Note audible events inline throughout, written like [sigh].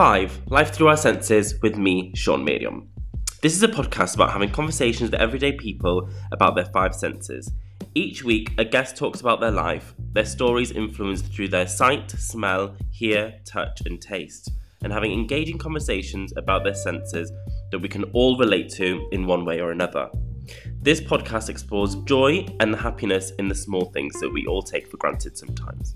Five, Life Through Our Senses with me, Sean Miriam. This is a podcast about having conversations with everyday people about their five senses. Each week, a guest talks about their life, their stories influenced through their sight, smell, hear, touch, and taste, and having engaging conversations about their senses that we can all relate to in one way or another. This podcast explores joy and the happiness in the small things that we all take for granted sometimes.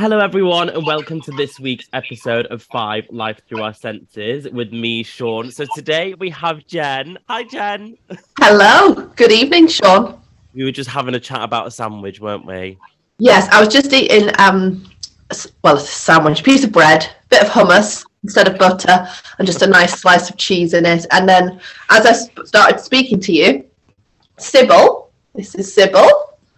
Hello, everyone, and welcome to this week's episode of Five Life Through Our Senses with me, Sean. So today we have Jen. Hi, Jen. Hello. Good evening, Sean. We were just having a chat about a sandwich, weren't we? Yes, I was just eating um, well, a sandwich, piece of bread, bit of hummus instead of butter, and just a nice slice of cheese in it. And then, as I started speaking to you, Sybil, this is Sybil.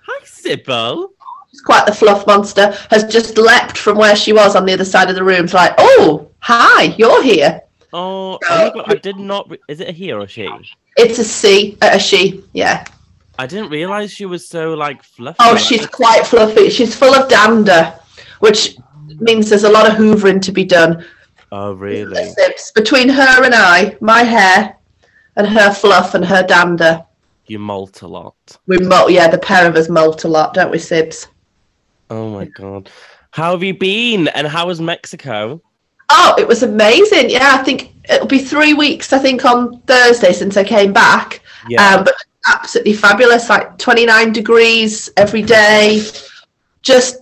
Hi, Sybil she's quite the fluff monster, has just leapt from where she was on the other side of the room. It's like, oh, hi, you're here. Oh, oh God, I did not. Re- is it a he or a she? It's uh, a she, yeah. I didn't realize she was so like fluffy. Oh, she's quite fluffy. She's full of dander, which means there's a lot of hoovering to be done. Oh, really? Between her and I, my hair and her fluff and her dander. You molt a lot. We molt, yeah, the pair of us molt a lot, don't we, Sibs? Oh my god. How have you been? And how was Mexico? Oh, it was amazing. Yeah, I think it'll be three weeks, I think, on Thursday since I came back. Yeah. Um, but absolutely fabulous. Like 29 degrees every day. Just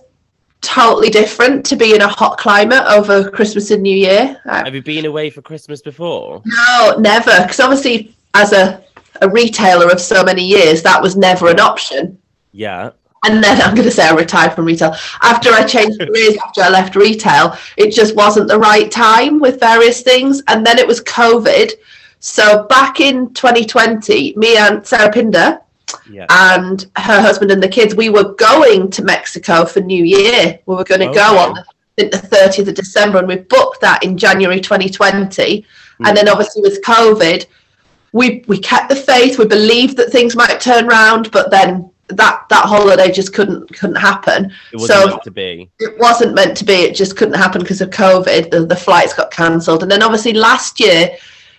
totally different to be in a hot climate over Christmas and New Year. Uh, have you been away for Christmas before? No, never. Because obviously, as a, a retailer of so many years, that was never an option. Yeah and then I'm going to say I retired from retail. After I changed [laughs] careers, after I left retail, it just wasn't the right time with various things. And then it was COVID. So back in 2020, me and Sarah Pinder yeah. and her husband and the kids, we were going to Mexico for New Year. We were going to okay. go on the, the 30th of December, and we booked that in January 2020. Mm. And then obviously with COVID, we we kept the faith. We believed that things might turn around, but then that that holiday just couldn't couldn't happen. It wasn't so meant to be. It wasn't meant to be. It just couldn't happen because of COVID. The, the flights got cancelled, and then obviously last year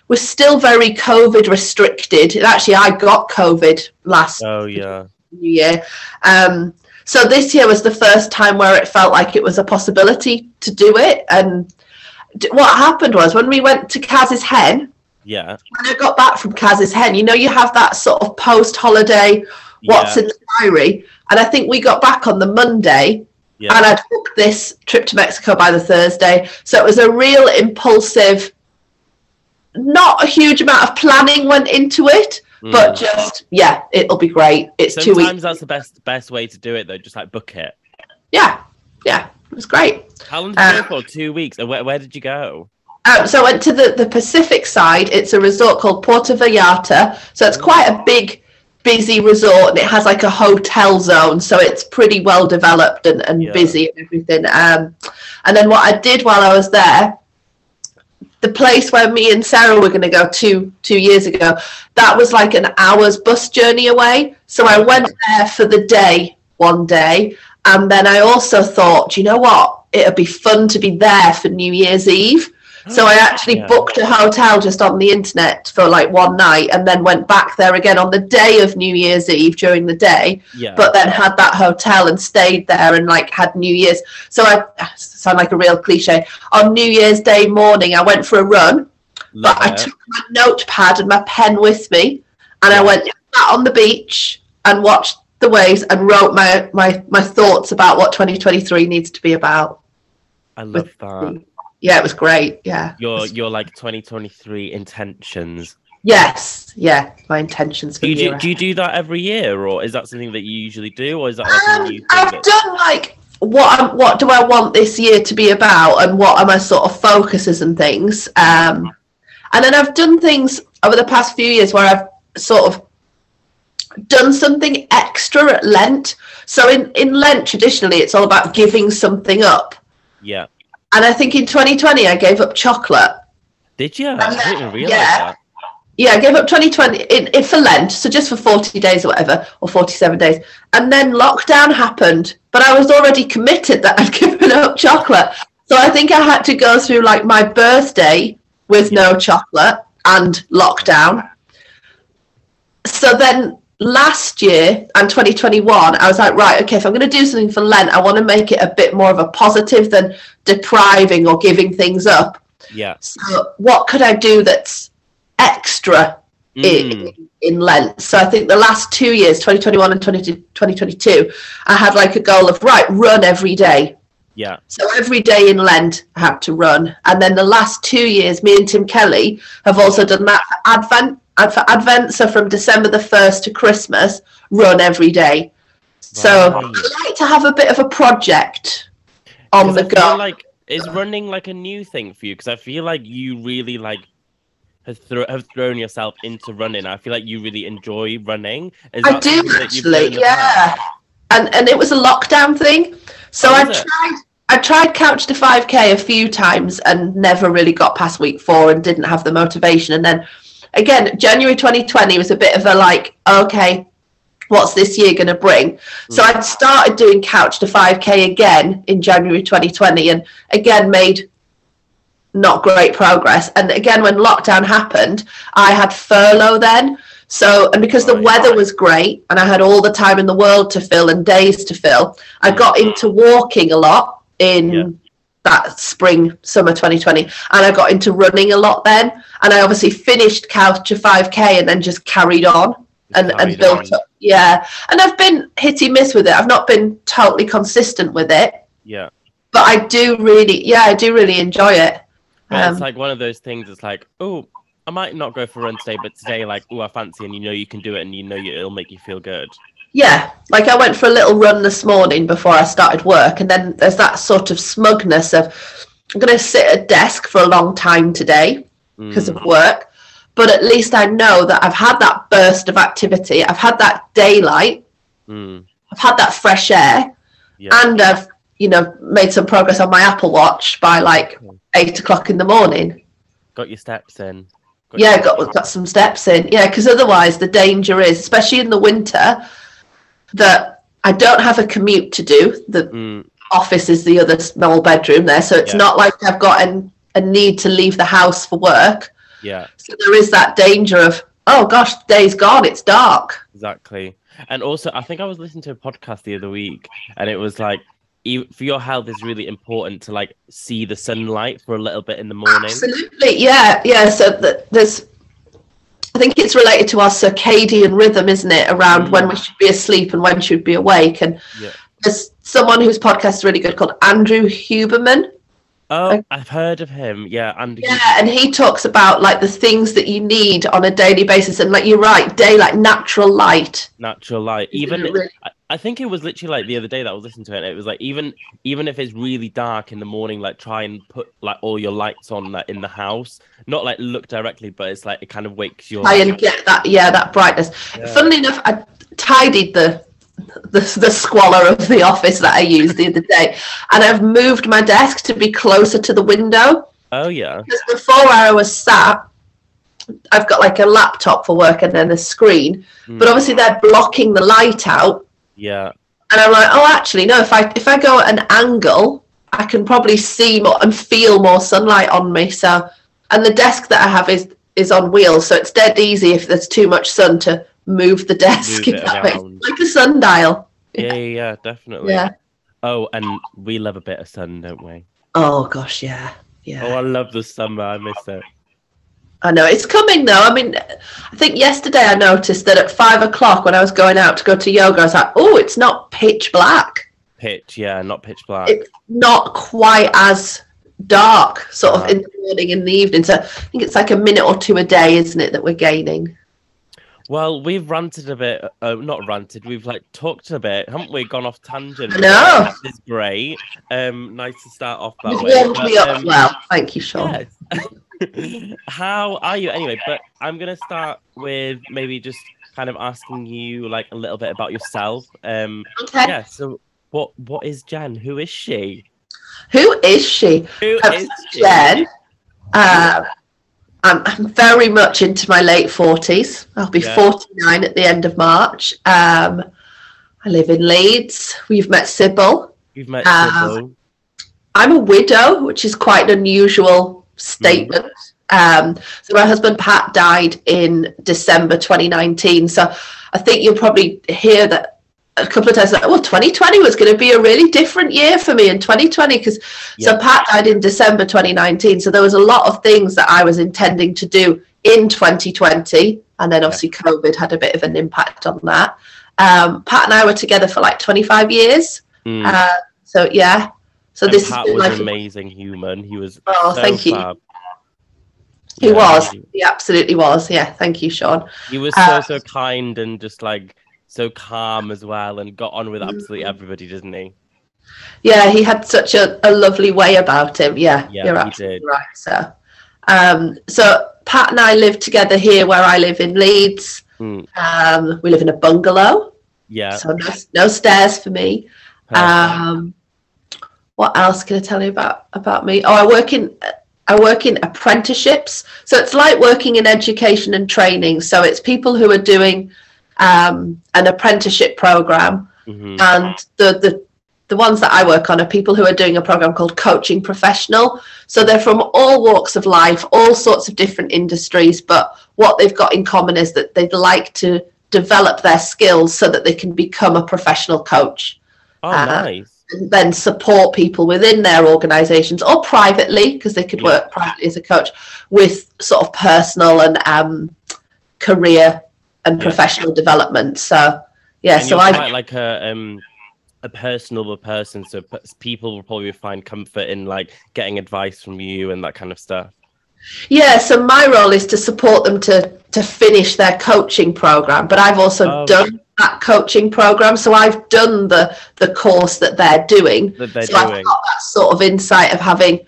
was still very COVID restricted. Actually, I got COVID last. Oh yeah. Year. Um, so this year was the first time where it felt like it was a possibility to do it. And what happened was when we went to Kaz's Hen. Yeah. When I got back from Kaz's Hen, you know, you have that sort of post-holiday what's yeah. in the diary. And I think we got back on the Monday yeah. and I'd booked this trip to Mexico by the Thursday. So it was a real impulsive, not a huge amount of planning went into it. Mm. But just yeah, it'll be great. It's Sometimes two weeks. Sometimes that's the best best way to do it though. Just like book it. Yeah, yeah, it was great. How long did you uh, go for? Two weeks. And where, where did you go? Um, so I went to the, the Pacific side. It's a resort called Puerto Vallarta. So it's quite a big busy resort and it has like a hotel zone so it's pretty well developed and, and yeah. busy and everything. Um, and then what i did while i was there the place where me and sarah were going to go two two years ago that was like an hour's bus journey away. So i went there for the day one day and then i also thought you know what? It'd be fun to be there for new year's eve so I oh, actually yeah. booked a hotel just on the internet for like one night and then went back there again on the day of New Year's Eve during the day. Yeah. But then had that hotel and stayed there and like had New Year's. So I sound like a real cliche. On New Year's Day morning, I went for a run, Love but it. I took my notepad and my pen with me and yeah. I went on the beach and watched the waves and wrote my, my, my thoughts about what 2023 needs to be about. I love that yeah, it was great. Yeah. Your your like 2023 intentions. Yes, yeah, my intentions. do you do, do, you do that every year, or is that something that you usually do, or is that like um, a new thing? I've that... done like what I'm, what do I want this year to be about, and what are my sort of focuses and things. Um, and then I've done things over the past few years where I've sort of done something extra at Lent. So in in Lent, traditionally, it's all about giving something up. Yeah. And I think in 2020, I gave up chocolate. Did you? I didn't realize yeah. that. Yeah, I gave up 2020 in, in for Lent, so just for 40 days or whatever, or 47 days. And then lockdown happened, but I was already committed that I'd [laughs] given up chocolate. So I think I had to go through like my birthday with no chocolate and lockdown. So then last year and 2021, I was like, right, okay, if I'm going to do something for Lent, I want to make it a bit more of a positive than depriving or giving things up. Yeah. So what could I do that's extra Mm. in, in Lent? So I think the last two years, 2021 and 20, 2022, I had like a goal of, right, run every day. Yeah. So every day in Lent, I had to run. And then the last two years, me and Tim Kelly have also done that for Advent. And for Advent, so from December the 1st to Christmas, run every day. So Right. I like to have a bit of a project on the I feel go. like is running like a new thing for you? Because I feel like you really like have, thro- have thrown yourself into running. I feel like you really enjoy running. Is I do something that you've done actually, past? yeah. And and it was a lockdown thing. So I it? tried I tried couch to 5k a few times and never really got past week 4 and didn't have the motivation and then again January 2020 was a bit of a like okay what's this year going to bring so Mm. I'd started doing couch to 5k again in January 2020 and again made not great progress and again when lockdown happened I had furlough then so, and because the weather was great and I had all the time in the world to fill and days to fill, I got into walking a lot in Yeah. that spring, summer 2020. And I got into running a lot then. And I obviously finished Couch to 5K and then just carried on and, and built on. up. Yeah. And I've been hitty miss with it. I've not been totally consistent with it, Yeah. but I do really, yeah, I do really enjoy it. Um, it's like one of those things. It's like, oh, I might not go for a run today, but today, like, oh, I fancy, and you know you can do it, and you know it'll make you feel good. Yeah, like I went for a little run this morning before I started work, and then there's that sort of smugness of I'm going to sit at a desk for a long time today because Mm. of work, but at least I know that I've had that burst of activity, I've had that daylight, Mm. I've had that fresh air, Yeah. and I've you know made some progress on my Apple Watch by like eight o'clock in the morning. Got your steps in. Yeah, got got some steps in. Yeah, because otherwise the danger is, especially in the winter, that I don't have a commute to do. The Mm. office is the other small bedroom there, so it's Yeah. not like I've got an, a need to leave the house for work. Yeah. So there is that danger of, oh gosh, the day's gone, it's dark. Exactly. And also, I think I was listening to a podcast the other week, and it was like, for your health, it's really important to like see the sunlight for a little bit in the morning. Absolutely, yeah, yeah. So th- there's, I think it's related to our circadian rhythm, isn't it? Around Mm. when we should be asleep and when we should be awake. And Yeah. there's someone whose podcast is really good called Andrew Huberman. Oh, I've heard of him. Yeah, and Yeah, and he talks about like the things that you need on a daily basis, and like you're right, daylight, natural light. natural light. Even really? I, I think it was literally like the other day that I was listening to it. And it was like even even if it's really dark in the morning, like try and put like all your lights on like in the house. Not like look directly, but it's like it kind of wakes your. Try and get that, yeah, that brightness. Yeah. Funnily enough, I tidied the, the the squalor of the office that I used the other day, and I've moved my desk to be closer to the window Oh yeah. because before where I was sat. I've got like a laptop for work and then a screen, Mm, but obviously they're blocking the light out. Yeah. and I'm like, oh, actually, no. If I if I go at an angle, I can probably see more and feel more sunlight on me. So, and the desk that I have is is on wheels, so it's dead easy if there's too much sun to move the desk. Move like a sundial. Yeah, yeah, yeah, definitely. Yeah. Oh, and we love a bit of sun, don't we? Oh gosh, yeah, yeah. Oh, I love the summer. I miss it. I know it's coming though. I mean, I think yesterday I noticed that at five o'clock when I was going out to go to yoga, I was like, oh, it's not pitch black. Pitch, yeah, not pitch black. It's not quite as dark, sort of Uh-huh. in the morning, in the evening. So I think it's like a minute or two a day, isn't it, that we're gaining? Well, we've ranted a bit. Uh, not ranted. We've like talked a bit, haven't we? Gone off tangent. No. This is great. Um, nice to start off that You've way. warmed me up um, well. Thank you, Sean. Yes. [laughs] [laughs] How are you anyway? But I'm gonna start with maybe just kind of asking you like a little bit about yourself. Um, Okay. yeah. So, what what is Jen? Who is she? Who is she? Who Um, is she? Jen. Uh, I'm, I'm very much into my late 40s. I'll be Yeah. 49 at the end of March. Um, I live in Leeds. We've met Sybil. You've met Um, Sybil. I'm a widow, which is quite an unusual statement. Um, so my husband Pat died in December 2019. So I think you'll probably hear that a couple of times. Like, well, 2020 was going to be a really different year for me in 2020 because Yeah. so Pat died in December 2019. So there was a lot of things that I was intending to do in 2020, and then obviously COVID had a bit of an impact on that. Um, Pat and I were together for like 25 years. Mm. Uh, so yeah. So And this Pat was like an amazing human. He was Oh, so thank you. fab. He Yeah, was. He, absolutely was. Yeah. Thank you, Sean. he was Uh, so so kind and just like so calm as well, and got on with absolutely everybody, didn't he? Yeah, he had such a, a lovely way about him. Yeah, Yeah, you're he absolutely did. right. So, um, so Pat and I live together here where I live in Leeds. Mm. Um, we live in a bungalow, Yeah. so no, no stairs for me. Um, what else can I tell you about about me? Oh, I work in I work in apprenticeships, so it's like working in education and training. So it's people who are doing um, an apprenticeship program, Mhm. and the the the ones that I work on are people who are doing a program called Coaching Professional. So they're from all walks of life, all sorts of different industries, but what they've got in common is that they'd like to develop their skills so that they can become a professional coach Oh, uh, nice. Then support people within their organizations or privately because they could Yeah. work privately as a coach with sort of personal and um, career and Yeah. professional development so yeah and so i quite like a um a personable person, so people will probably find comfort in like getting advice from you and that kind of stuff. yeah so my role is to support them to to finish their coaching program but i've also Oh. done that coaching program so i've done the the course that they're doing That they're so I've got that sort of insight of having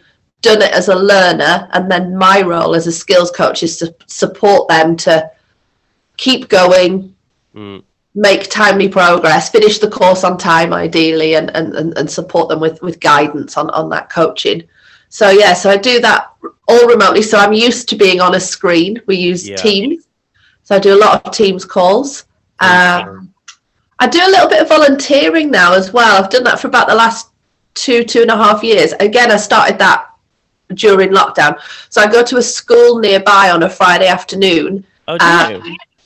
done it as a learner, and then my role as a skills coach is to support them to keep going, Mm. make timely progress, finish the course on time, ideally, and and, and, and support them with with guidance on on that coaching. So yeah, so I do that all remotely. So I'm used to being on a screen. We use Yeah. Teams, so I do a lot of Teams calls. Um, I do a little bit of volunteering now as well. I've done that for about the last two, two and a half years. Again, I started that during lockdown. So I go to a school nearby on a Friday afternoon Oh, uh,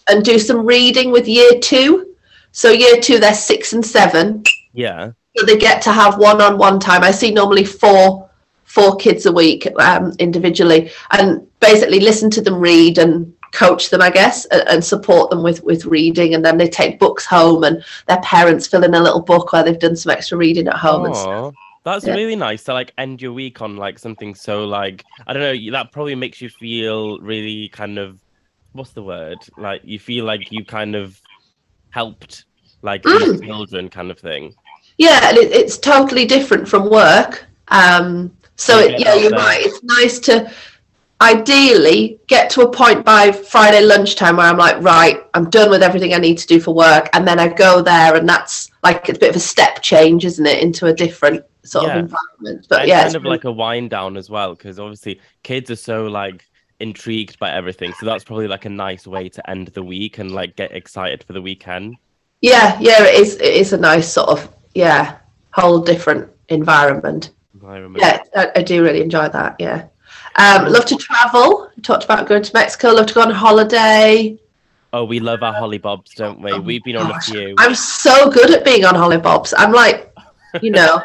and do some reading with year two. So year two, they're six and seven. Yeah. So they get to have one-on-one time. I see normally four four kids a week um, individually, and basically listen to them read and coach them, I guess, and, and support them with with reading. And then they take books home, and their parents fill in a little book where they've done some extra reading at home. And stuff. That's Yeah. really nice to like end your week on like something so like I don't know. That probably makes you feel really kind of what's the word? Like you feel like you kind of helped like Mm. children kind of thing. Yeah, and it, it's totally different from work. Um, so it, yeah, you're there. right. It's nice to ideally get to a point by Friday lunchtime where I'm like, right, I'm done with everything I need to do for work, and then I go there, and that's like it's a bit of a step change, isn't it, into a different sort Yeah. of environment. But and yeah, kind it's of really- like a wind down as well because obviously kids are so like intrigued by everything so that's probably like a nice way to end the week and like get excited for the weekend yeah, yeah, it is. It is a nice sort of yeah, whole different environment. Remember. Yeah, I, I do really enjoy that. Yeah. Um, love to travel. We talked about going to Mexico. Love to go on holiday. oh we love our hollybobs don't we Oh, we've been on a few I'm so good at being on hollybobs. I'm like, you know,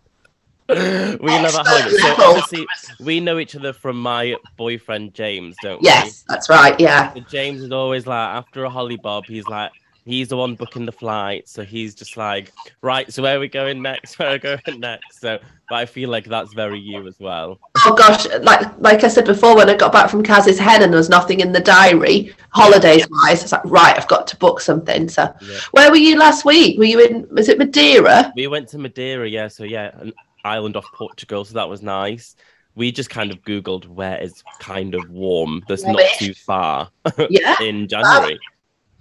[laughs] we love our Expert hollybobs so obviously we know each other from my boyfriend james don't we? yes, that's right. Yeah. james is always like after a hollybob he's like he's the one booking the flight so he's just like right so where are we going next [laughs] where are we going next so but i feel like that's very you as well Oh gosh, like like I said before, when I got back from Kaz's Hen and there was nothing in the diary, holidays wise, it's like right, I've got to book something. So, Yeah. where were you last week? Were you in? Was it Madeira? We went to Madeira, yeah. So yeah, an island off Portugal, so that was nice. We just kind of googled where is kind of warm, that's not too far Yeah. [laughs] in January.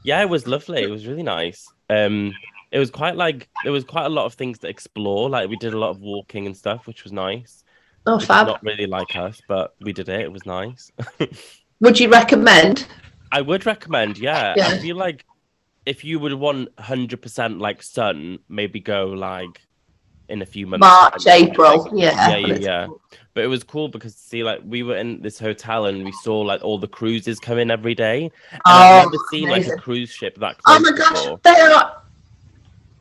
Yeah, it was lovely. It was really nice. Um, it was quite like there was quite a lot of things to explore. Like we did a lot of walking and stuff, which was nice. Oh, fab. not really like us, but we did it. It was nice. [laughs] Would you recommend? I would recommend. Yeah, I Yeah. feel like if you would want hundred percent like sun, maybe go like in a few months. March, time, April, like- yeah. yeah, yeah, yeah. But it was cool because see, like we were in this hotel and we saw like all the cruises come in every day. And I've Oh, never seen like a cruise ship that Oh my gosh, before. they are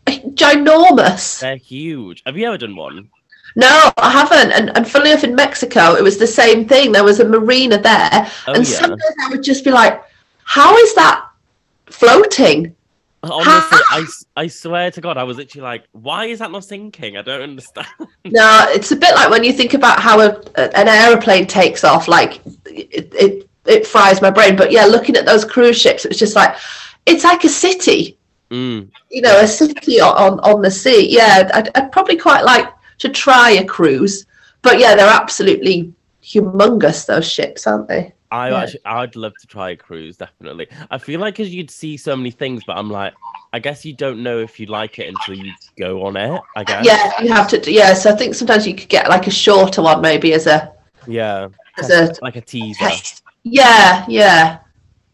ginormous. They're huge. Have you ever done one? No, I haven't. And, and funnily enough, in Mexico, it was the same thing. There was a marina there, Oh and yeah. sometimes I would just be like, "How is that floating?" Honestly, I, I swear to God, I was literally like, why is that not sinking? I don't understand. [laughs] No, it's a bit like when you think about how a, an aeroplane takes off. Like it, it, it fries my brain. But yeah, looking at those cruise ships, it was just like it's like a city. Mm. You know, a city on on, on the sea. Yeah, I'd, I'd probably quite like to try a cruise. But yeah, they're absolutely humongous. Those ships, aren't they? I Yeah. actually, I'd love to try a cruise, definitely. I feel like because you'd see so many things, but I'm like, I guess you don't know if you like it until you go on it. I guess. Yeah, you have to. Yeah, so I think sometimes you could get like a shorter one, maybe as a Yeah. as a Like a teaser. test. Yeah, yeah,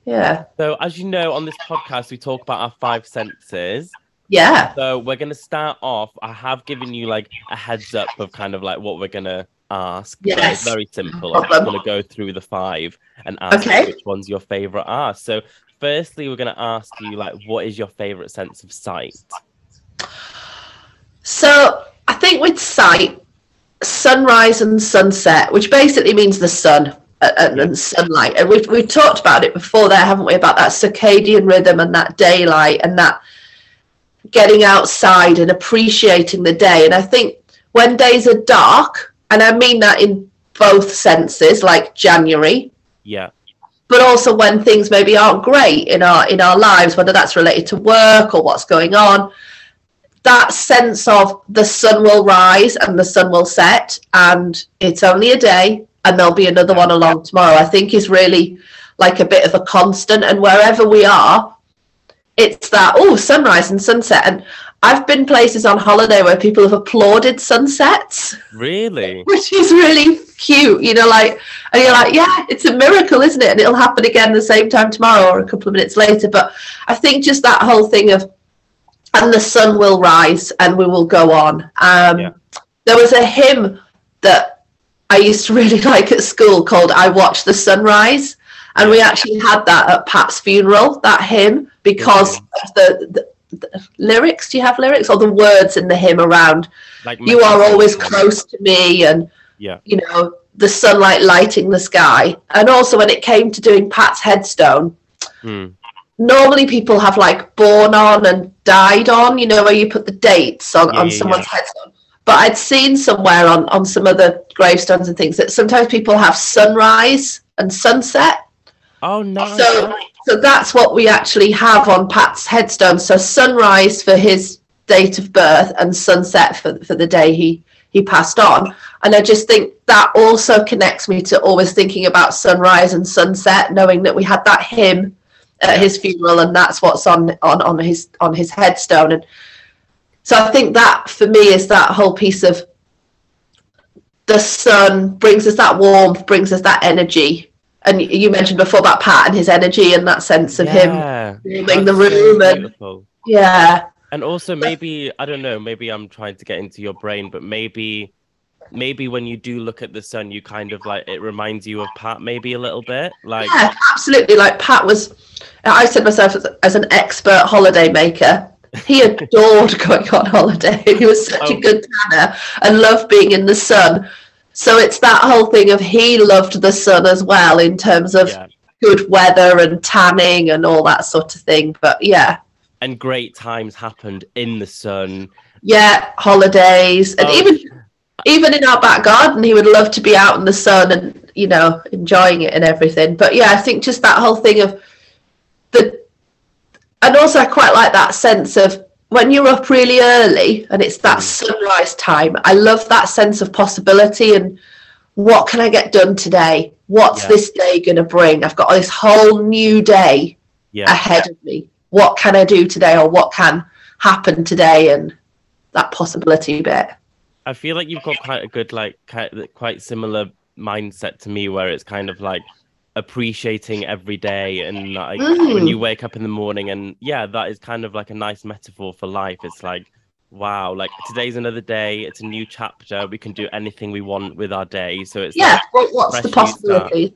yeah, So, as you know, on this podcast, we talk about our five senses. yeah. So, we're going to start off. I have given you like a heads up of kind of like what we're going to ask. Yes. It's very simple. I'm just going to go through the five and ask Okay. which ones your favorite are. So, firstly, we're going to ask you like, what is your favorite sense of sight? So I think with sight, sunrise and sunset, which basically means the sun uh, and, and sunlight, and we've we've talked about it before there, haven't we? About that circadian rhythm and that daylight and that getting outside and appreciating the day. And I think when days are dark, and I mean that in both senses, like January, Yeah. but also when things maybe aren't great in our in our lives whether that's related to work or what's going on that sense of the sun will rise and the sun will set and it's only a day and there'll be another one along tomorrow i think is really like a bit of a constant. And wherever we are it's that oh sunrise and sunset. And i've been places on holiday where people have applauded sunsets Really? [laughs] which is really cute, you know, like, and you're like, yeah, it's a miracle, isn't it? And it'll happen again the same time tomorrow or a couple of minutes later. But I think just that whole thing of, and the sun will rise and we will go on. Um, Yeah. There was a hymn that I used to really [laughs] like at school called I Watch the Sunrise. And we actually had that at Pat's funeral, that hymn, because of the, the, the lyrics. Do you have lyrics or the words in the hymn around? Like you are always close to me and Yeah. you know the sunlight lighting the sky and also when it came to doing pat's headstone Hmm. normally people have like born on and died on you know where you put the dates on, Yeah, on yeah, someone's headstone but i'd seen somewhere on on some other gravestones and things that sometimes people have sunrise and sunset Oh no. so, so that's what we actually have on Pat's headstone. So sunrise for his date of birth and sunset for, for the day he, he passed on. And I just think that also connects me to always thinking about sunrise and sunset, knowing that we had that hymn at his funeral and that's what's on, on, on his on his headstone. And so I think that for me is that whole piece of the sun brings us that warmth, brings us that energy. And you mentioned before about Pat and his energy and that sense of him yeah. warming the That's so room and yeah, And also maybe I don't know, maybe I'm trying to get into your brain, but maybe maybe when you do look at the sun, you kind of like it reminds you of Pat maybe a little bit. Like yeah, absolutely. Like Pat was, I said myself as, as an expert holiday maker. He adored [laughs] going on holiday. He was such Oh. a good tanner and loved being in the sun. So it's that whole thing of he loved the sun as well in terms of yeah. good weather and tanning and all that sort of thing. But yeah, And great times happened in the sun. yeah, holidays and Oh. even even in our back garden, he would love to be out in the sun and you know enjoying it and everything. But yeah, I think just that whole thing of the, and also I quite like that sense of when you're up really early and it's that Mm. sunrise time. I love that sense of possibility and what can I get done today? What's Yeah. this day going to bring? I've got this whole new day Yeah. ahead of me. What can I do today, or what can happen today, and that possibility bit. I feel like you've got quite a good like quite similar mindset to me where it's kind of like appreciating every day and like Mm. when you wake up in the morning and yeah that is kind of like a nice metaphor for life. It's like wow like today's another day. It's a new chapter. We can do anything we want with our day. So it's yeah like, what, what's the start. possibility?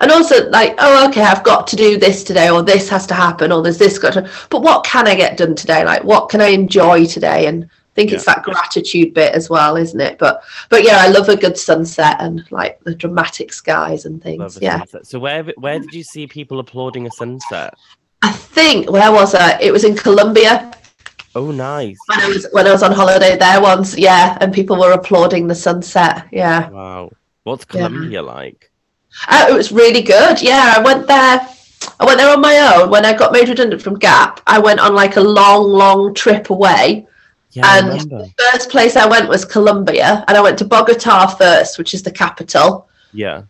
And also like oh okay i've got to do this today or this has to happen or there's this got to but what can i get done today? Like what can i enjoy today? And i think it's that gratitude bit as well isn't it but but yeah i love a good sunset and like the dramatic skies and things yeah sunset. so where where did you see people applauding a sunset i think where was i it was in colombia oh nice when i was when i was on holiday there once yeah and people were applauding the sunset yeah wow what's Yeah. colombia like Oh, it was really good. Yeah, I went there. I went there on my own when I got made redundant from Gap. I went on like a long, long trip away. Yeah And remember. First place I went was Colombia, and I went to Bogota first, which is the capital. yeah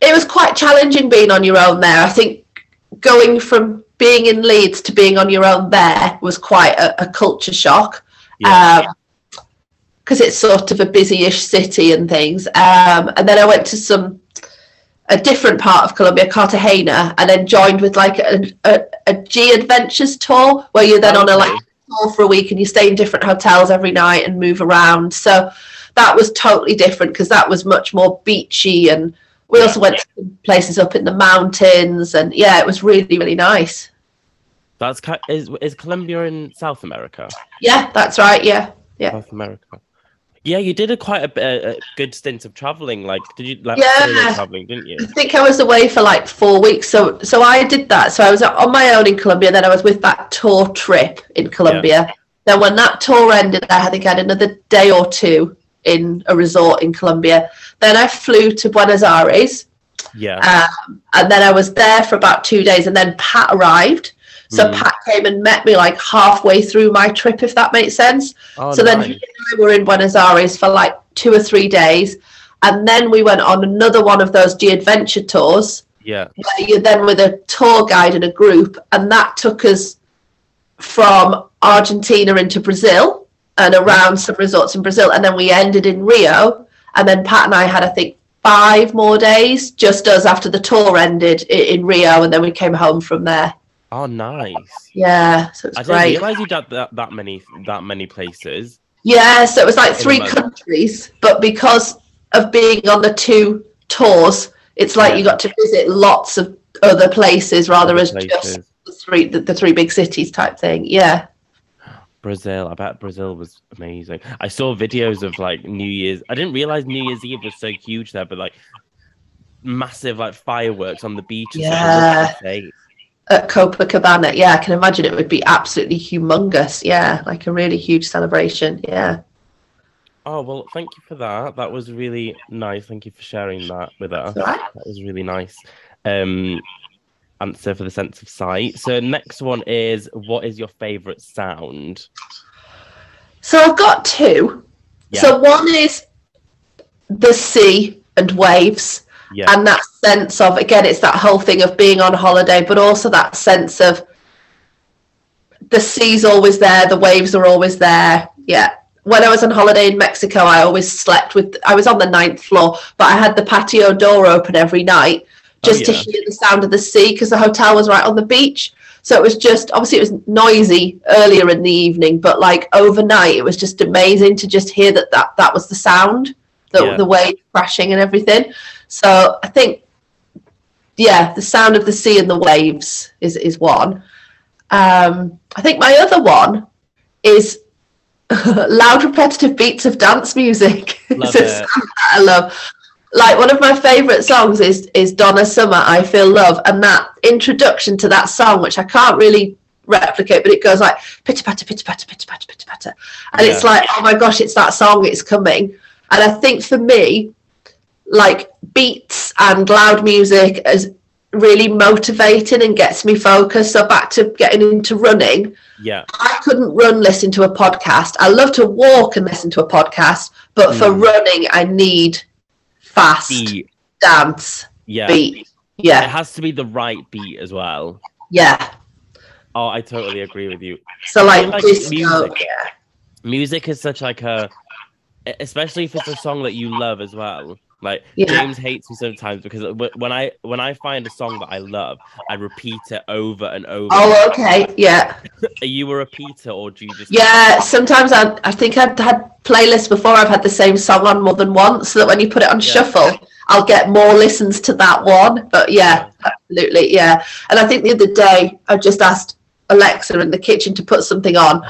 It was quite challenging being on your own there. I think going from being in Leeds to being on your own there was quite a, a culture shock. yeah because it's sort of a busy-ish city and things. Um, and then I went to some a different part of Colombia, Cartagena, and then joined with like a, a, a G Adventures tour where you're then on a like. Tour for a week and you stay in different hotels every night and move around. So that was totally different because that was much more beachy and we Yeah. also went to places up in the mountains and yeah, it was really really nice. that's is is colombia in south america Yeah, that's right. Yeah. Yeah. South America. Yeah, you did a quite a, a, good stint of traveling. Like, did you like Yeah. traveling? Didn't you? I think I was away for like four weeks. So so I did that. So I was on my own in Colombia. Then I was with that tour trip in Colombia. Then when that tour ended, I think I had another day or two in a resort in Colombia. Then I flew to Buenos Aires, Yeah. um, and then I was there for about two days. And then Pat arrived. So Mm. Pat came and met me like halfway through my trip, if that makes sense. oh, so then nice. he and I were in Buenos Aires for like two or three days. And then we went on another one of those G Adventure tours yeah. where you're then with a tour guide and a group. And that took us from Argentina into Brazil and around some resorts in Brazil. And then we ended in Rio. And then Pat and I had, I think, five more days, just us after the tour ended in Rio. And then we came home from there. Oh, nice. Yeah, so it I didn't realize you did that that many that many places. Yeah, so it was like three countries, but because of being on the two tours, it's like Yeah. you got to visit lots of other places rather Other as places. just the three the, the three big cities type thing. Yeah. Brazil. I bet Brazil was amazing. I saw videos of like New Year's. I didn't realize New Year's Eve was so huge there, but like massive like fireworks on the beach. and stuff. Yeah. At Copacabana, yeah, I can imagine it would be absolutely humongous. Yeah, like a really huge celebration. Yeah. Oh well, thank you for that. That was really nice. Thank you for sharing that with us. Right. That was really nice. Um, answer for the sense of sight. So next one is what is your favorite sound? So I've got two. Yeah. So one is the sea and waves. Yeah, and that sense of again it's that whole thing of being on holiday but also that sense of the sea's always there the waves are always there yeah when i was on holiday in mexico i always slept with i was on the ninth floor but i had the patio door open every night oh, just Oh, yeah. to hear the sound of the sea because the hotel was right on the beach so it was just obviously it was noisy earlier in the evening but like overnight it was just amazing to just hear that that, that was the sound the, Yeah. the wave crashing and everything so I think, yeah, the sound of the sea and the waves is is one. Um, I think my other one is [laughs] loud, repetitive beats of dance music. [laughs] Love It's a it. sound that I love. Like one of my favorite songs is is Donna Summer. I feel love, and that introduction to that song, which I can't really replicate, but it goes like pitter patter, pitter patter, pitter patter, pitter patter, and it's like, oh my gosh, it's that song, it's coming. And I think for me, like beats and loud music is really motivating and gets me focused. So back to getting into running, yeah, I couldn't run listening to a podcast. I love to walk and listen to a podcast, but for Mm. running, I need fast beat. dance Yeah, beat. Yeah. It has to be the right beat as well. yeah. Oh, I totally agree with you. So like, like disco, music. yeah, Music is such like a, especially if it's a song that you love as well. Like Yeah. James hates me sometimes because when I when I find a song that I love, I repeat it over and over. Oh, okay. Yeah. [laughs] Are you a repeater or do you just Yeah. Sometimes I, I think I've had playlists before I've had the same song on more than once, so that when you put it on Yeah. shuffle, I'll get more listens to that one. But yeah, absolutely. Yeah. And I think the other day I just asked Alexa in the kitchen to put something on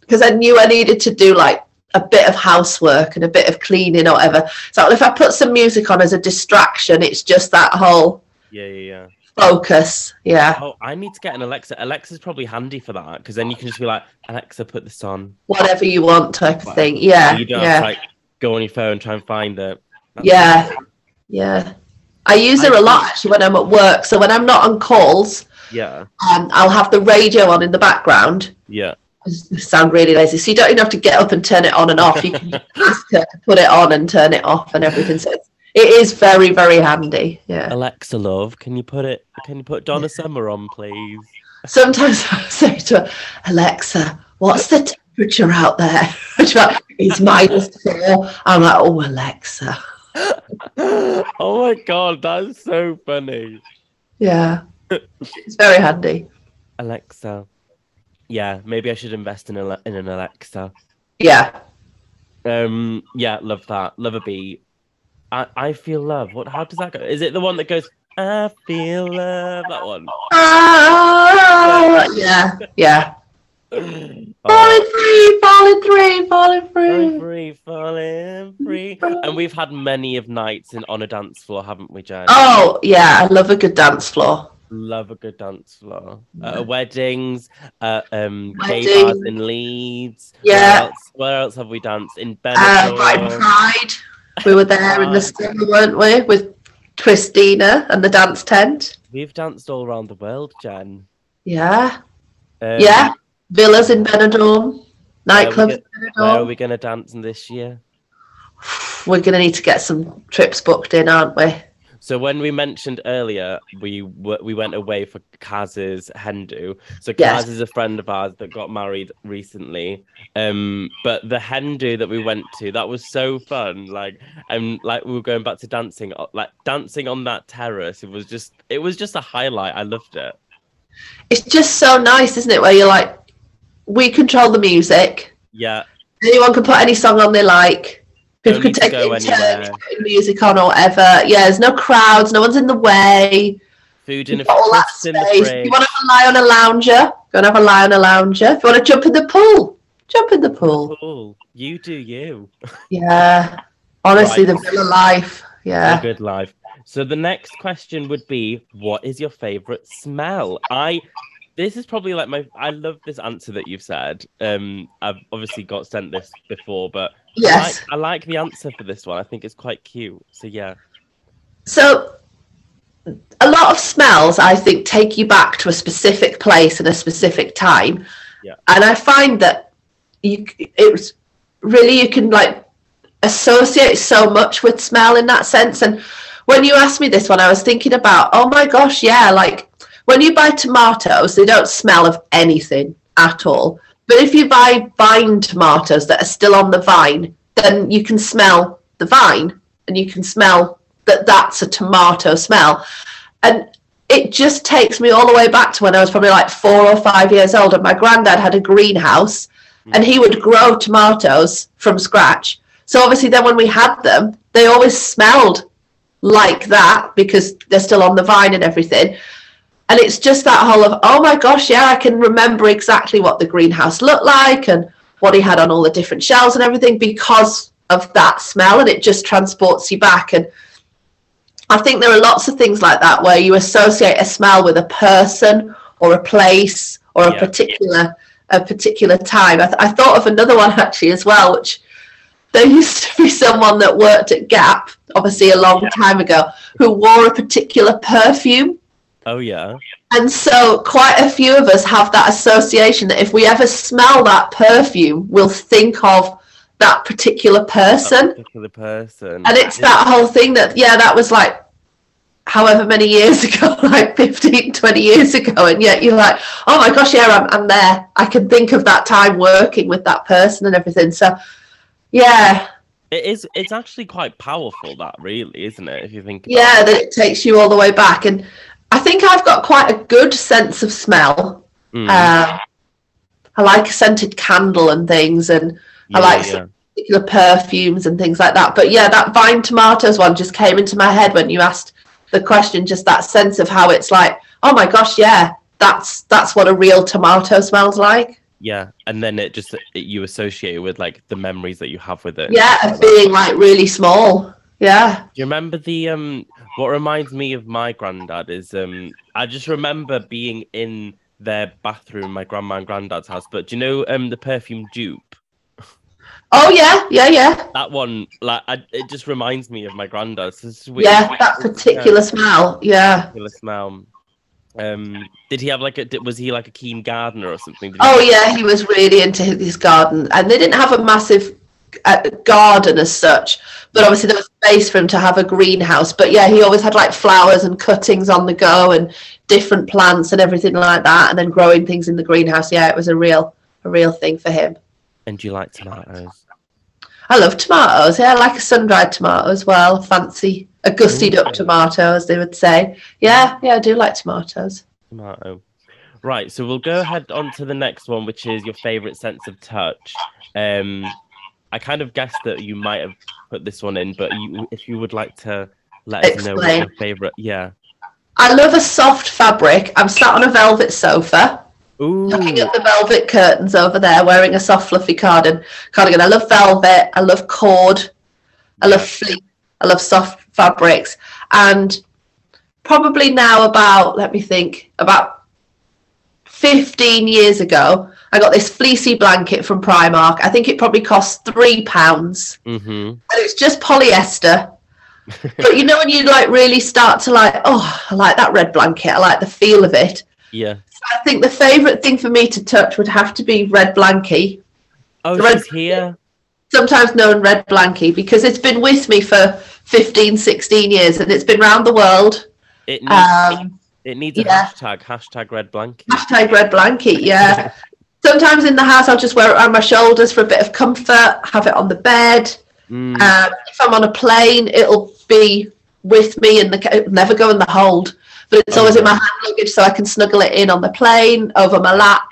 because I knew I needed to do like a bit of housework and a bit of cleaning or whatever. So if I put some music on as a distraction, it's just that whole Yeah, yeah, yeah. focus. Yeah. Oh, I need to get an Alexa. Alexa's probably handy for that because then you can just be like, Alexa, put this on. Whatever you want type of Wow. thing. Yeah. you don't Yeah. have to like go on your phone and try and find it. That's- Yeah, yeah. I use her I a lot actually when I'm at work. So when I'm not on calls, Yeah, um, I'll have the radio on in the background. yeah. Sound really lazy, so you don't even have to get up and turn it on and off. You can [laughs] just put it on and turn it off and everything. So it is very, very handy. Yeah. Alexa, love, can you put it? Can you put Donna Summer on, please? Sometimes [laughs] I say to her, Alexa, what's the temperature out there? [laughs] It's minus four. I'm like, oh, Alexa. oh my god, that's so funny. Yeah. It's very handy. Alexa. Yeah, maybe I should invest in, a, in an Alexa. Yeah. Um, yeah, love that. Love a beat. I, I feel love. What? How does that go? Is it the one that goes? I feel love. That one. Ah, yeah, yeah. [laughs] Falling Oh, free, falling free, falling free, falling free. free, falling free. And we've had many of nights in on a dance floor, haven't we, Jen? Oh, yeah, I love a good dance floor. Love a good dance floor. Uh, weddings, uh, um, gay bars in Leeds. Yeah. Where else, where else have we danced? In Uh, Benidorm. Pride Pride. We were there in the summer, weren't we, with Christina and the dance tent? We've danced all around the world, Jen. Yeah, Um, yeah. Villas in Benidorm, nightclubs Where are we going to dance in this year? We're going to need to get some trips booked in, aren't we? So when we mentioned earlier, we we went away for Kaz's Hen do. So Kaz Yes. is a friend of ours that got married recently. Um, but the Hen do that we went to, that was so fun. Like, and like we were going back to dancing, like dancing on that terrace. It was just, it was just a highlight. I loved it. It's just so nice, isn't it? Where you're like, we control the music. Yeah, Anyone can put any song on they like. People can take go anywhere. putting music on or whatever. Yeah, there's no crowds, no one's in the way. food in a all that the space. If you want to lie on a lounger, go and have a lie on a lounger. If you want to jump in the pool, jump in the pool. Cool. You do you. [laughs] Yeah. Honestly, Right. the villa life. A Yeah. good life. So the next question would be, what is your favorite smell? I this is probably like my I love this answer that you've said. Um I've obviously got sent this before, but I Yes. like, I like the answer for this one. I think it's quite cute. So yeah. So, a lot of smells, I think, take you back to a specific place and a specific time. Yeah. And I find that you, it's really you can like associate so much with smell in that sense. And when you asked me this one, I was thinking about, oh my gosh, yeah, like when you buy tomatoes, they don't smell of anything at all. But if you buy vine tomatoes that are still on the vine, then you can smell the vine and you can smell that that's a tomato smell. And it just takes me all the way back to when I was probably like four or five years old, and my granddad had a greenhouse mm. and he would grow tomatoes from scratch. So obviously, then when we had them, they always smelled like that because they're still on the vine and everything. And it's just that whole of, oh my gosh, yeah, I can remember exactly what the greenhouse looked like and what he had on all the different shelves and everything because of that smell. And it just transports you back. And I think there are lots of things like that where you associate a smell with a person or a place or a Yeah. particular a particular time. I, th- I thought of another one [laughs] actually as well, which there used to be someone that worked at Gap, obviously a long time ago, who wore a particular perfume. Oh yeah. And so quite a few of us have that association that if we ever smell that perfume, we'll think of that particular That person. particular person. And it's that whole thing that, yeah, that was like however many years [laughs] ago, like 15, 20 years ago. And yet you're like, oh my gosh, yeah, I'm, I'm there. I can think of that time working with that person and everything. So, yeah, It is. It's actually quite powerful. That really, isn't it? If you think. about Yeah, it. that it takes you all the way back. And think I've got quite a good sense of smell. Mm, Um, I like a scented candle and things, and I like yeah. particular perfumes and things like that. But yeah, that vine tomatoes one just came into my head when you asked the question. Just that sense of how it's like, oh my gosh, yeah, that's that's what a real tomato smells like. Yeah, and then it just it, you associate it with like the memories that you have with it. Yeah, of being like really small. Yeah. Do you remember the um? What reminds me of my granddad is um. I just remember being in their bathroom, my grandma and granddad's house. But do you know um the perfume dupe? Oh yeah, yeah, yeah, That one, like, I, it just reminds me of my granddad's. Yeah. That particular smell. Yeah. particular smell. Um, did he have like a? did- Was he like a keen gardener or something? Did Oh have- yeah, he was really into his garden, and they didn't have a massive garden as such, but obviously there was space for him to have a greenhouse. But yeah, he always had like flowers and cuttings on the go, and different plants and everything like that, and then growing things in the greenhouse. Yeah, it was a real, a real thing for him. And do you like tomatoes? I love tomatoes. Yeah, I like a sun-dried tomato as well. Fancy a gussied up tomato, as they would say. Yeah, yeah, I do like tomatoes. Tomato. Right, so we'll go ahead on to the next one, which is your favorite sense of touch. Um, I kind of guessed that you might have put this one in, but you, if you would like to let us know what your favorite, yeah. I love a soft fabric. I'm sat on a velvet sofa. Ooh, looking at the velvet curtains over there, wearing a soft, fluffy cardigan. Cardigan. I love velvet. I love cord. I love fleece. I love soft fabrics. And probably now, about let me think, about fifteen years ago, I got this fleecy blanket from Primark. I think it probably cost three pounds, mm-hmm. and it's just polyester. [laughs] but you know when you like really start to like, oh, I like that red blanket. I like the feel of it. Yeah. I think the favourite thing for me to touch would have to be Red Blankie, Oh, The red- here. sometimes known Red Blankie, because it's been with me for 15, 16 years and it's been round the world. It needs, Um, it needs a yeah. hashtag, hashtag red blanket. hashtag Red Blankie, yeah. [laughs] sometimes in the house, I'll just wear it around my shoulders for a bit of comfort, have it on the bed. Mm, Um, if I'm on a plane, it'll be with me and the never go in the hold, but it's Oh, always in my hand luggage so I can snuggle it in on the plane, over my lap,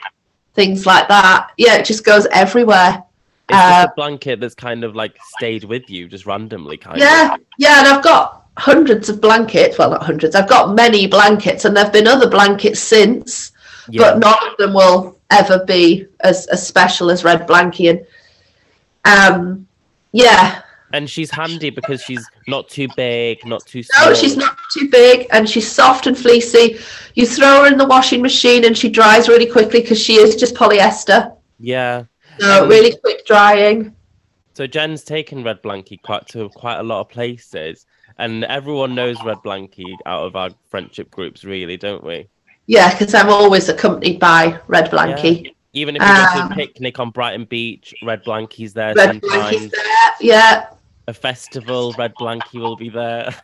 things like that. Yeah, it just goes everywhere. it's just a blanket that's kind of like stayed with you, just randomly, kind Yeah, of. Yeah, yeah, and I've got hundreds of blankets. Well, not hundreds. I've got many blankets, and there've been other blankets since, Yeah. but none of them will ever be as, as special as Red Blankie. And um, yeah, and she's handy because she's not too big, not too small. no, she's not too big, and she's soft and fleecy. You throw her in the washing machine, and she dries really quickly because she is just polyester. Yeah. So really quick drying. So Jen's taken Red Blankie quite to quite a lot of places, and everyone knows Red Blankie out of our friendship groups, really, don't we? Yeah, because I'm always accompanied by Red Blankie. Even if you go to Um, a picnic on Brighton Beach, Red Blankie's there Red sometimes. Blankie's there. Yeah. A festival, Red Blankie will be there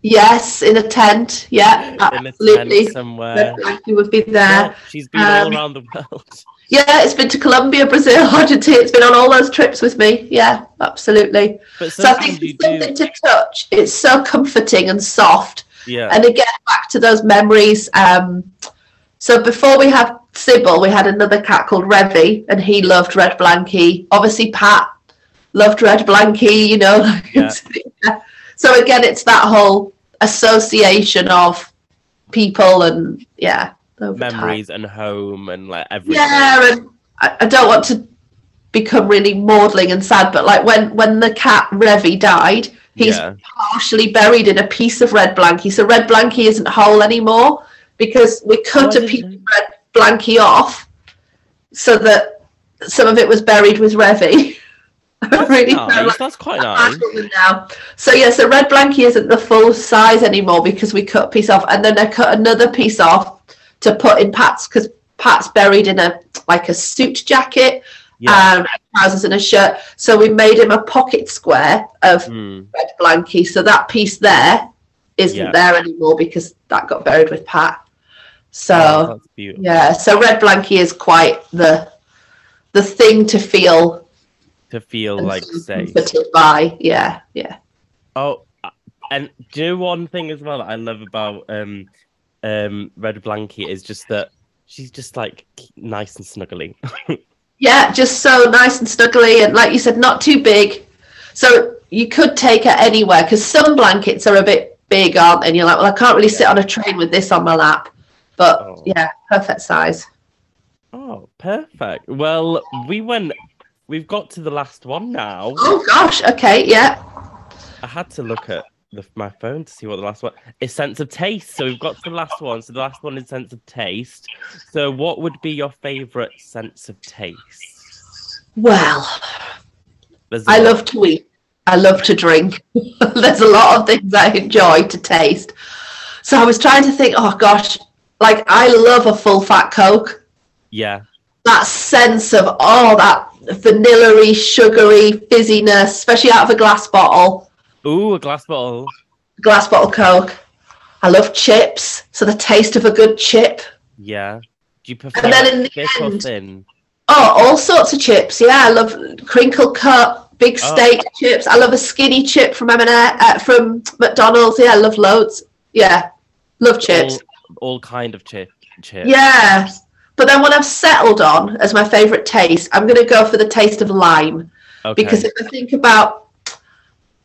Yes, in a tent. Yeah, [laughs] in a absolutely. tent somewhere. Red Blankie would be there. Yeah, she's been all Um, around the world. Yeah, it's been to Colombia, Brazil, [laughs] Argentina. It's been on all those trips with me. Yeah, absolutely. But So I think it's something do. to touch. It's so comforting and soft. Yeah. And again, back to those memories. Um, so before we had Sybil, we had another cat called Revy, and he loved Red Blankie. Obviously, Pat loved Red Blankie, you know. [laughs] Yeah. [laughs] so again, it's that whole association of people and, yeah, over time. Memories and home and like everything. Yeah, and I, I don't want to become really maudling and sad, but like when when the cat Revy died, he's Yeah. partially buried in a piece of red blankie. So red blankie isn't whole anymore because we cut Oh, a piece of red blankie off so that some of it was buried with Revy. [laughs] That's really nice. like That's quite nice. Now. So yeah, so red blankie isn't the full size anymore because we cut a piece off, and then I cut another piece off to put in Pat's because Pat's buried in a like a suit jacket, Yeah. um, trousers and a shirt. So we made him a pocket square of Mm. red blankie. So that piece there isn't Yeah. there anymore because that got buried with Pat. So Oh, yeah, so red blankie is quite the the thing to feel to feel like safe. by. Yeah, yeah. Oh, uh, and do one thing as well that I love about um um Red Blanket is just that she's just like nice and snuggly. [laughs] Yeah, just so nice and snuggly, and like you said, not too big. So you could take her anywhere because some blankets are a bit big, aren't they? And you're like, well, I can't really sit on a train with this on my lap. But Oh. yeah, perfect size. oh, perfect. Well, we went. We've got to the last one now. Oh gosh, okay, yeah. I had to look at the, my phone to see what the last one is. Sense of taste. So we've got to the last one. So the last one is sense of taste. So what would be your favorite sense of taste? Well, I lot. love to eat. I love to drink. [laughs] There's a lot of things I enjoy to taste. So I was trying to think, oh gosh, like I love a full fat Coke. Yeah. That sense of oh that vanilla sugary fizziness, especially out of a glass bottle. Ooh, a glass bottle. Glass bottle Coke. I love chips, so the taste of a good chip. Yeah. Do you prefer And then in the thick or end- thin? Oh, all sorts of chips. Yeah, I love crinkle cut, big Oh. steak chips. I love a skinny chip from M&S, uh, from McDonald's. Yeah, I love loads. Yeah, love chips. All, all kind of chip. chip. Yeah, but then when I've settled on as my favourite taste, I'm going to go for the taste of lime Okay. because if I think about,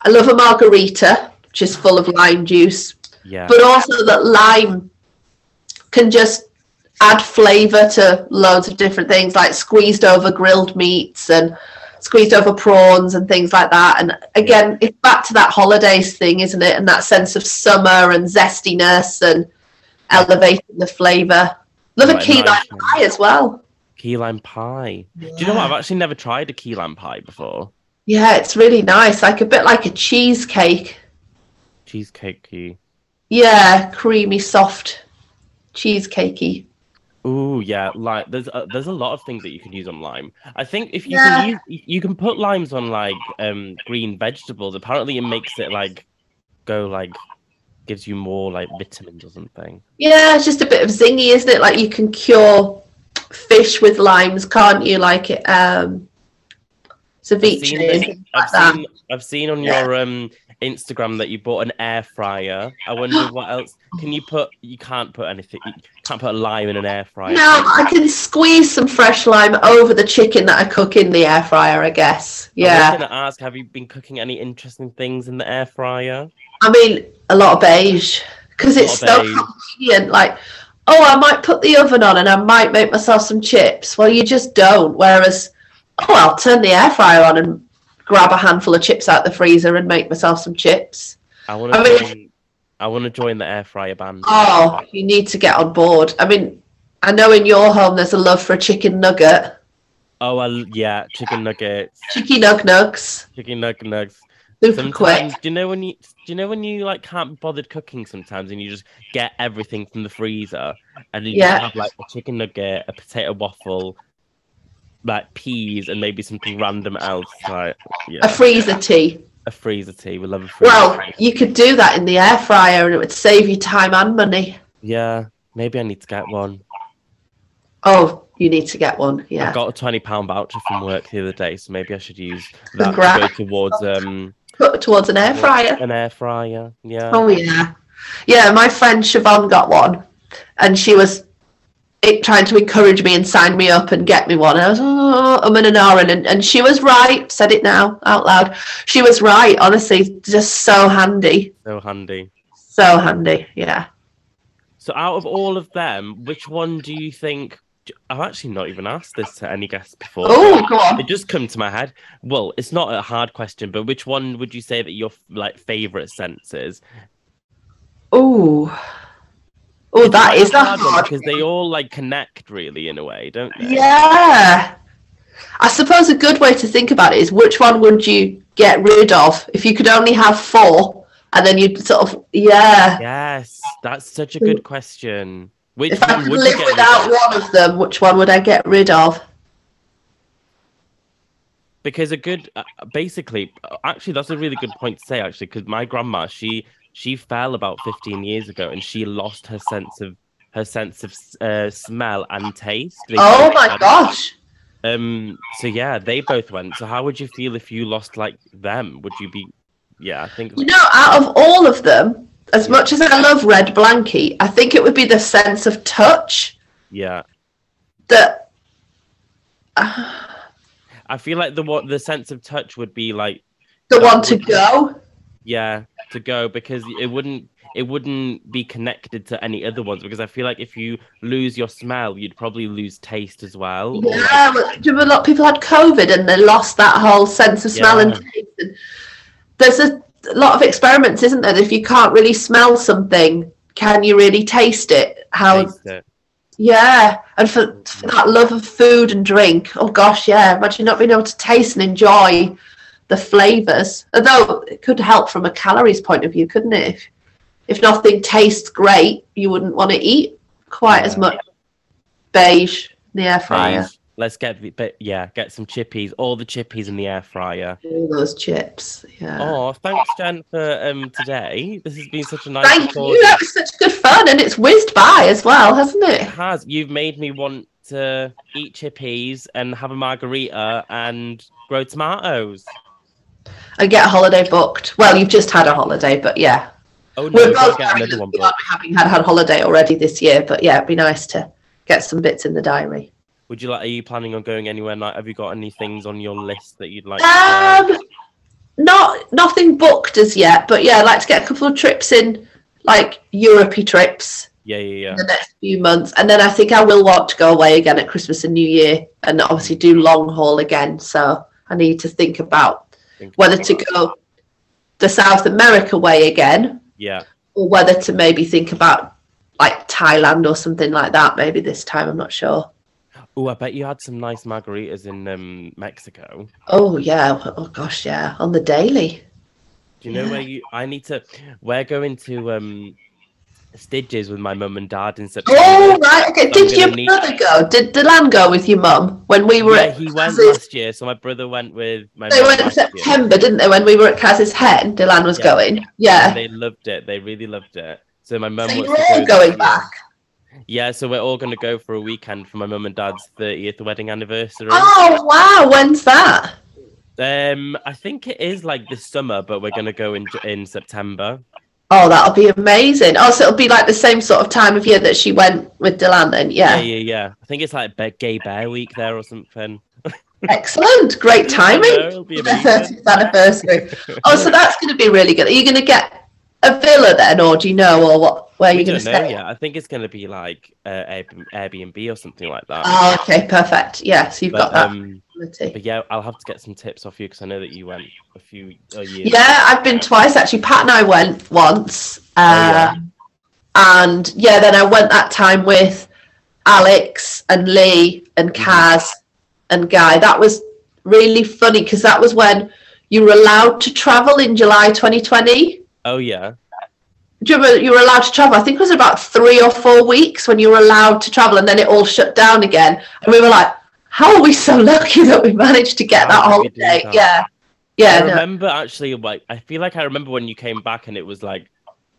I love a margarita, which is full of lime juice, yeah. but also that lime can just add flavour to loads of different things, like squeezed over grilled meats and squeezed over prawns and things like that. And again, it's back to that holidays thing, isn't it? And that sense of summer and zestiness and elevating the flavour. Love a Right, key lime nice. pie as well. Key lime pie. Do you know what? I've actually never tried a key lime pie before. Yeah, it's really nice, like a bit like a cheesecake. Cheesecakey. Yeah, creamy, soft, cheesecakey. Ooh, yeah. Like, there's a, there's a lot of things that you can use on lime. I think if you Yeah. can use, you can put limes on like um green vegetables. Apparently, it makes it like go like gives you more like vitamins or something. Yeah, it's just a bit of zingy, isn't it? Like you can cure fish with limes, can't you? Like it, um, I've ceviche seen, I've like that. seen, I've seen on Yeah. your um Instagram that you bought an air fryer. I wonder what else can you put? You can't put anything. You can't put a lime in an air fryer. No, I can squeeze some fresh lime over the chicken that I cook in the air fryer. I guess. Yeah. I was gonna ask, have you been cooking any interesting things in the air fryer? I mean a lot of beige because it's so beige. convenient. Like, oh, I might put the oven on and I might make myself some chips. Well, you just don't. Whereas, oh, I'll turn the air fryer on and grab a handful of chips out the freezer and make myself some chips. I want to I mean- join. I want to join the air fryer band. Oh, you need to get on board. I mean, I know in your home there's a love for a chicken nugget, Oh, well, yeah, chicken nuggets, chicken nug nugs, chicken nug nugs. super Sometimes, quick. do you know when you do you know when you like can't be bothered cooking sometimes, and you just get everything from the freezer, and you Yeah. have like a chicken nugget, a potato waffle, like peas, and maybe something random else, like yeah, A freezer tea. a freezer tea. We love a freezer. Well, tea. you could do that in the air fryer and it would save you time and money. yeah, maybe I need to get one. Oh, you need to get one. Yeah, I got a twenty pound voucher from work the other day, so maybe I should use that to go towards um Put towards an air fryer. an air fryer. Yeah. Oh yeah, yeah. My friend Siobhan got one, and she was it, trying to encourage me and sign me up and get me one. And I was oh, I'm in an hour, and and she was right. Said it now out loud. She was right. Honestly, just so handy, So handy. so handy. Yeah. So out of all of them, which one do you think? I've actually not even asked this to any guests before. Oh, go on. It just come to my head. Well, it's not a hard question, but which one would you say that your like favorite sense is? Oh. Oh, that is that a hard one because they all like connect really in a way, don't they? Yeah. I suppose a good way to think about it is which one would you get rid of if you could only have four, and then you'd sort of yeah. Yes, that's such a mm. good question. Which If I could live without one of them, which one would I get rid of? because a good uh, basically uh, actually that's a really good point to say actually because my grandma she she fell about 15 years ago and she lost her sense of her sense of uh, smell and taste They Oh my had- gosh. Um. So yeah, they both went. So how would you feel if you lost like them? Would you be? Yeah, I think. You know, out of all of them, as much as I love Red Blankie, I think it would be the sense of touch Yeah, that. uh, I feel like the what the sense of touch would be like the one to go. yeah to go because it wouldn't it wouldn't be connected to any other ones because I feel like if you lose your smell, you'd probably lose taste as well. like- Yeah, a lot of people had COVID and they lost that whole sense of smell and taste. And there's a, a lot of experiments, isn't there? If you can't really smell something, can you really taste it? How? taste it. Yeah, and for, mm-hmm. for that love of food and drink, oh gosh, yeah. Imagine not being able to taste and enjoy the flavors. Although it could help from a calories point of view, couldn't it? If, if nothing tastes great, you wouldn't want to eat quite as much beige in the air fryer. Let's get the- but yeah, get some chippies, all the chippies in the air fryer. All those chips. Yeah. Oh, thanks, Jen, for um today. This has been such a nice. Thank recording. you. That was such good fun, and it's whizzed by as well, hasn't It it? has. You've made me want to eat chippies and have a margarita and grow tomatoes. And get a holiday booked. Well, you've just had a holiday, but yeah, Oh no, we're we've both to get another one. booked. having had had holiday already this year. But yeah, it'd be nice to get some bits in the diary. Would you like? Are you planning on going anywhere? Like, have you got any things on your list that you'd like? to? Um, not nothing booked as yet, but yeah, I'd like to get a couple of trips in, like Europey trips Yeah, yeah, in yeah. the next few months, and then I think I will want to go away again at Christmas and New Year, and obviously do long haul again. So I need to think about Think whether about to that. go the South America way again, Yeah, or whether to maybe think about like Thailand or something like that. Maybe this time, I'm not sure. Oh, I bet you had some nice margaritas in um, Mexico. Oh yeah, oh gosh, yeah, on the daily. Do you know Yeah. where you? I need to. We're going to um, Sitges with my mum and dad in September. Oh right, okay. I'm Did your need- brother go? Did Delan go with your mum when we were yeah, at he went last year, so my brother went with my. They went in last year. September, didn't they? When we were at Kaz's Hen, Delan was Yeah. going. And Yeah. they loved it. They really loved it. So my mum So you're all going back. year. Yeah, so we're all going to go for a weekend for my mum and dad's 30th wedding anniversary. Oh wow, when's that? Um, I think it is like this summer, but we're going to go in in September. Oh, that'll be amazing. Oh, so it'll be like the same sort of time of year that she went with Delan then. Yeah, Yeah. yeah, yeah. I think it's like Gay Bear Week there or something. [laughs] Excellent. Great I know, timing. it'll be amazing. [laughs] 30th anniversary. Oh, so that's going to be really good. Are you going to get a villa then, or do you know, or what? Where are you going to stay? yet. I think it's going to be like uh, Airbnb or something like that. Oh, okay, perfect. Yeah, so you've but, got that um, but yeah, I'll have to get some tips off you because I know that you went a few a year. Yeah, I've been twice actually. Pat and I went once. Uh, yeah. And yeah, then I went that time with Alex and Lee and Mhm. Kaz and Guy. That was really funny because that was when you were allowed to travel in July 2020. Oh yeah. Do you remember you were allowed to travel? I think it was about three or four weeks when you were allowed to travel, and then it all shut down again. And we were like, "How are we so lucky that we managed to get How that did we do holiday?" that? Yeah, yeah. I no. remember actually like I feel like I remember when you came back and it was like,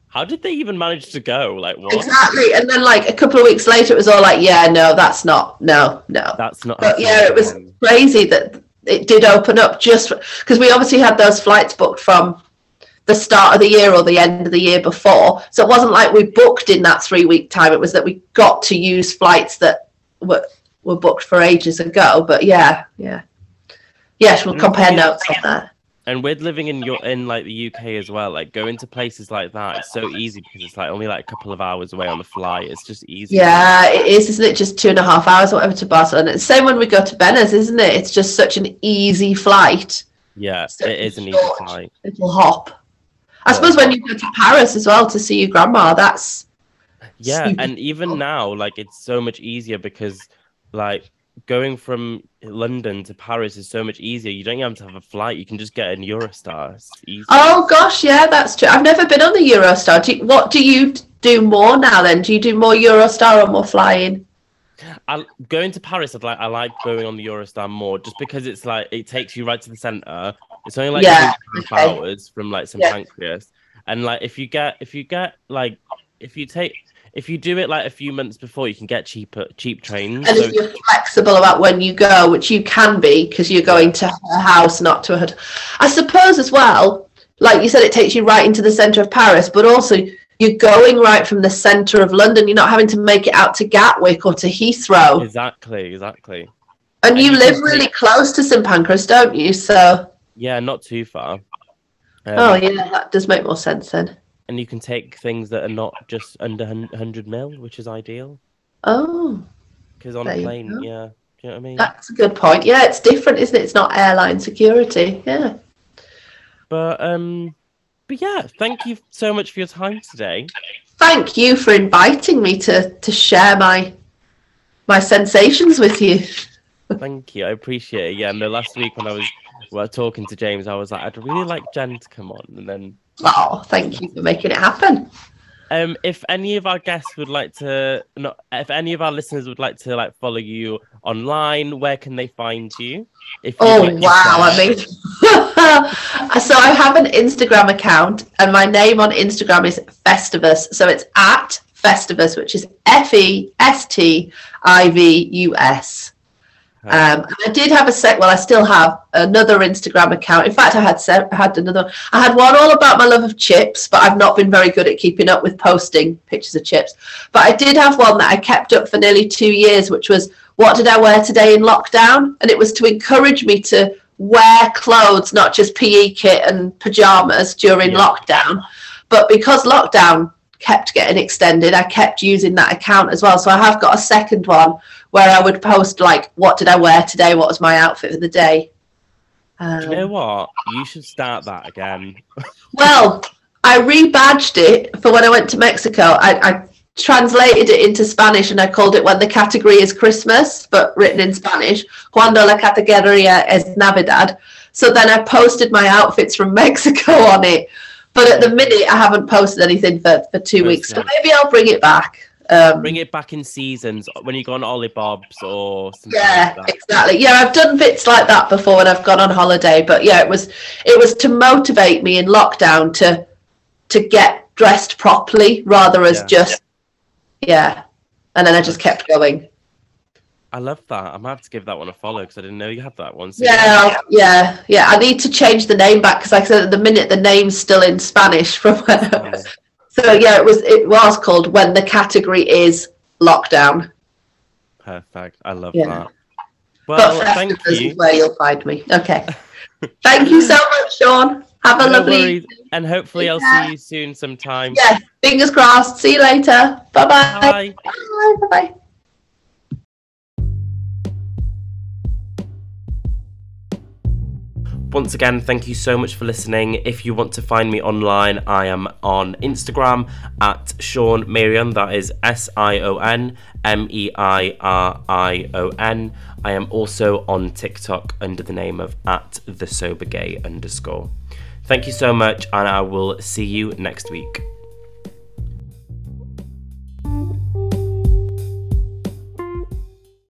how did they even manage to go? Like what? Exactly. And then like a couple of weeks later it was all like, yeah, no, that's not no, no. That's not. But yeah, it was crazy that it did open up just because we obviously had those flights booked from the start of the year or the end of the year before. So it wasn't like we booked in that three week time. It was that we got to use flights that were were booked for ages ago. But yeah, yeah. Yes, we'll Mm, compare yeah. notes on that. And with living in your in like the UK as well, like going to places like that, it's so easy because it's like only like a couple of hours away on the flight. It's just easy. Yeah, it is, isn't it? Just two and a half hours or whatever to Barcelona. It's the same when we go to Venice, isn't it? It's just such an easy flight. Yeah, So it is an easy short. flight. Little hop. I oh, suppose when you go to Paris as well to see your grandma, that's Yeah, Super and even now, like it's so much easier because like going from London to Paris is so much easier. You don't even have to have a flight. You can just get an Eurostar. It's. Oh gosh, yeah, that's true. I've never been on the Eurostar. Do you, what do you do more now then? Do you do more Eurostar or more flying? I, going to Paris, I'd like I like going on the Eurostar more, just because it's like it takes you right to the center. It's only like Yeah, two and a half okay. hours from like St Yeah. Pancras, and like if you get if you get like if you take if you do it like a few months before, you can get cheaper cheap trains. And so... if you're flexible about when you go, which you can be because you're going to her house, not to a hotel. I suppose as well, like you said, it takes you right into the centre of Paris, but also you're going right from the centre of London. You're not having to make it out to Gatwick or to Heathrow. Exactly, exactly. And, and you, you live really take... close to St Pancras, don't you? So yeah, not too far. Um, oh yeah, that does make more sense then and you can take things that are not just under 100 mil, which is ideal. Oh. Because on a plane, yeah. Do you know what I mean? That's a good point. Yeah, it's different, isn't it? It's not airline security. Yeah. But um, but yeah, thank you so much for your time today. Thank you for inviting me to to share my my sensations with you. [laughs] thank you, I appreciate it. Yeah, and the last week when I was well, talking to James, I was like, I'd really like Jen to come on, and then Oh, thank you for making it happen. Um, if any of our guests would like to, not, if any of our listeners would like to like follow you online, where can they find you? If oh like wow! I mean, [laughs] so I have an Instagram account, and my name on Instagram is Festivus. So it's at Festivus, which is F E S T I V U S. Um, I did have a set. Well, I still have another Instagram account. In fact, I had se- had another. I had one all about my love of chips, but I've not been very good at keeping up with posting pictures of chips. But I did have one that I kept up for nearly two years, which was what did I wear today in lockdown, and it was to encourage me to wear clothes, not just PE kit and pajamas during yeah. lockdown. But because lockdown kept getting extended, I kept using that account as well. So I have got a second one where I would post like, what did I wear today? What was my outfit for the day? Um, you know um, what? You should start that again. [laughs] well, I rebadged it for when I went to Mexico. I, I translated it into Spanish and I called it when the category is Christmas, but written in Spanish. Cuando la categoría es Navidad. So then I posted my outfits from [laughs] Mexico on it. But at the minute, I haven't posted anything for, for two weeks. So maybe I'll bring it back. Um, Bring it back in seasons when you go on Ollie Bob's or yeah, like exactly. Yeah, I've done bits like that before when I've gone on holiday. But yeah, it was it was to motivate me in lockdown to to get dressed properly rather as yeah. just yeah. And then I just kept going. I love that. I might have to give that one a follow because I didn't know you had that one. So yeah, yeah, yeah. I need to change the name back because, like I said, at the minute the name's still in Spanish from [laughs] when I was, so yeah, it was it was called when the category is lockdown. Perfect. I love yeah. that. Well, but thank you. Is where you'll find me. Okay. [laughs] thank you so much, Sion. Have a no lovely worries. and hopefully I'll see you soon sometime. Yes, fingers crossed. See you later. Bye-bye. Bye bye. Bye bye. Once again, thank you so much for listening. If you want to find me online, I am on Instagram at Sion Meirion. That is S I O N M E I R I O N. I am also on TikTok under the name of at the sober gay underscore. Thank you so much, and I will see you next week.